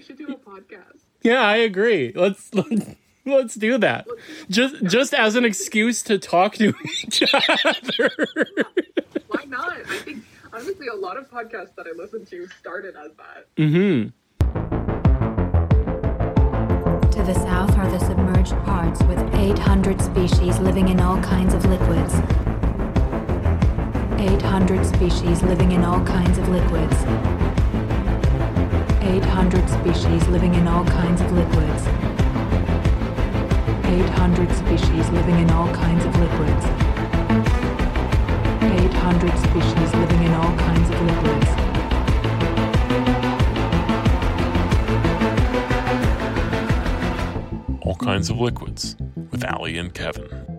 We should do a podcast. Yeah, I agree. Let's let's, let's do that. Just just as an excuse to talk to each other. Why not? I think honestly, a lot of podcasts that I listen to started as that. mm-hmm. To the south are the submerged parts with 800 species living in all kinds of liquids. 800 species living in all kinds of liquids. 800 species living in all kinds of liquids. 800 species living in all kinds of liquids. 800 species living in all kinds of liquids. All kinds of liquids with Allie and Kevin.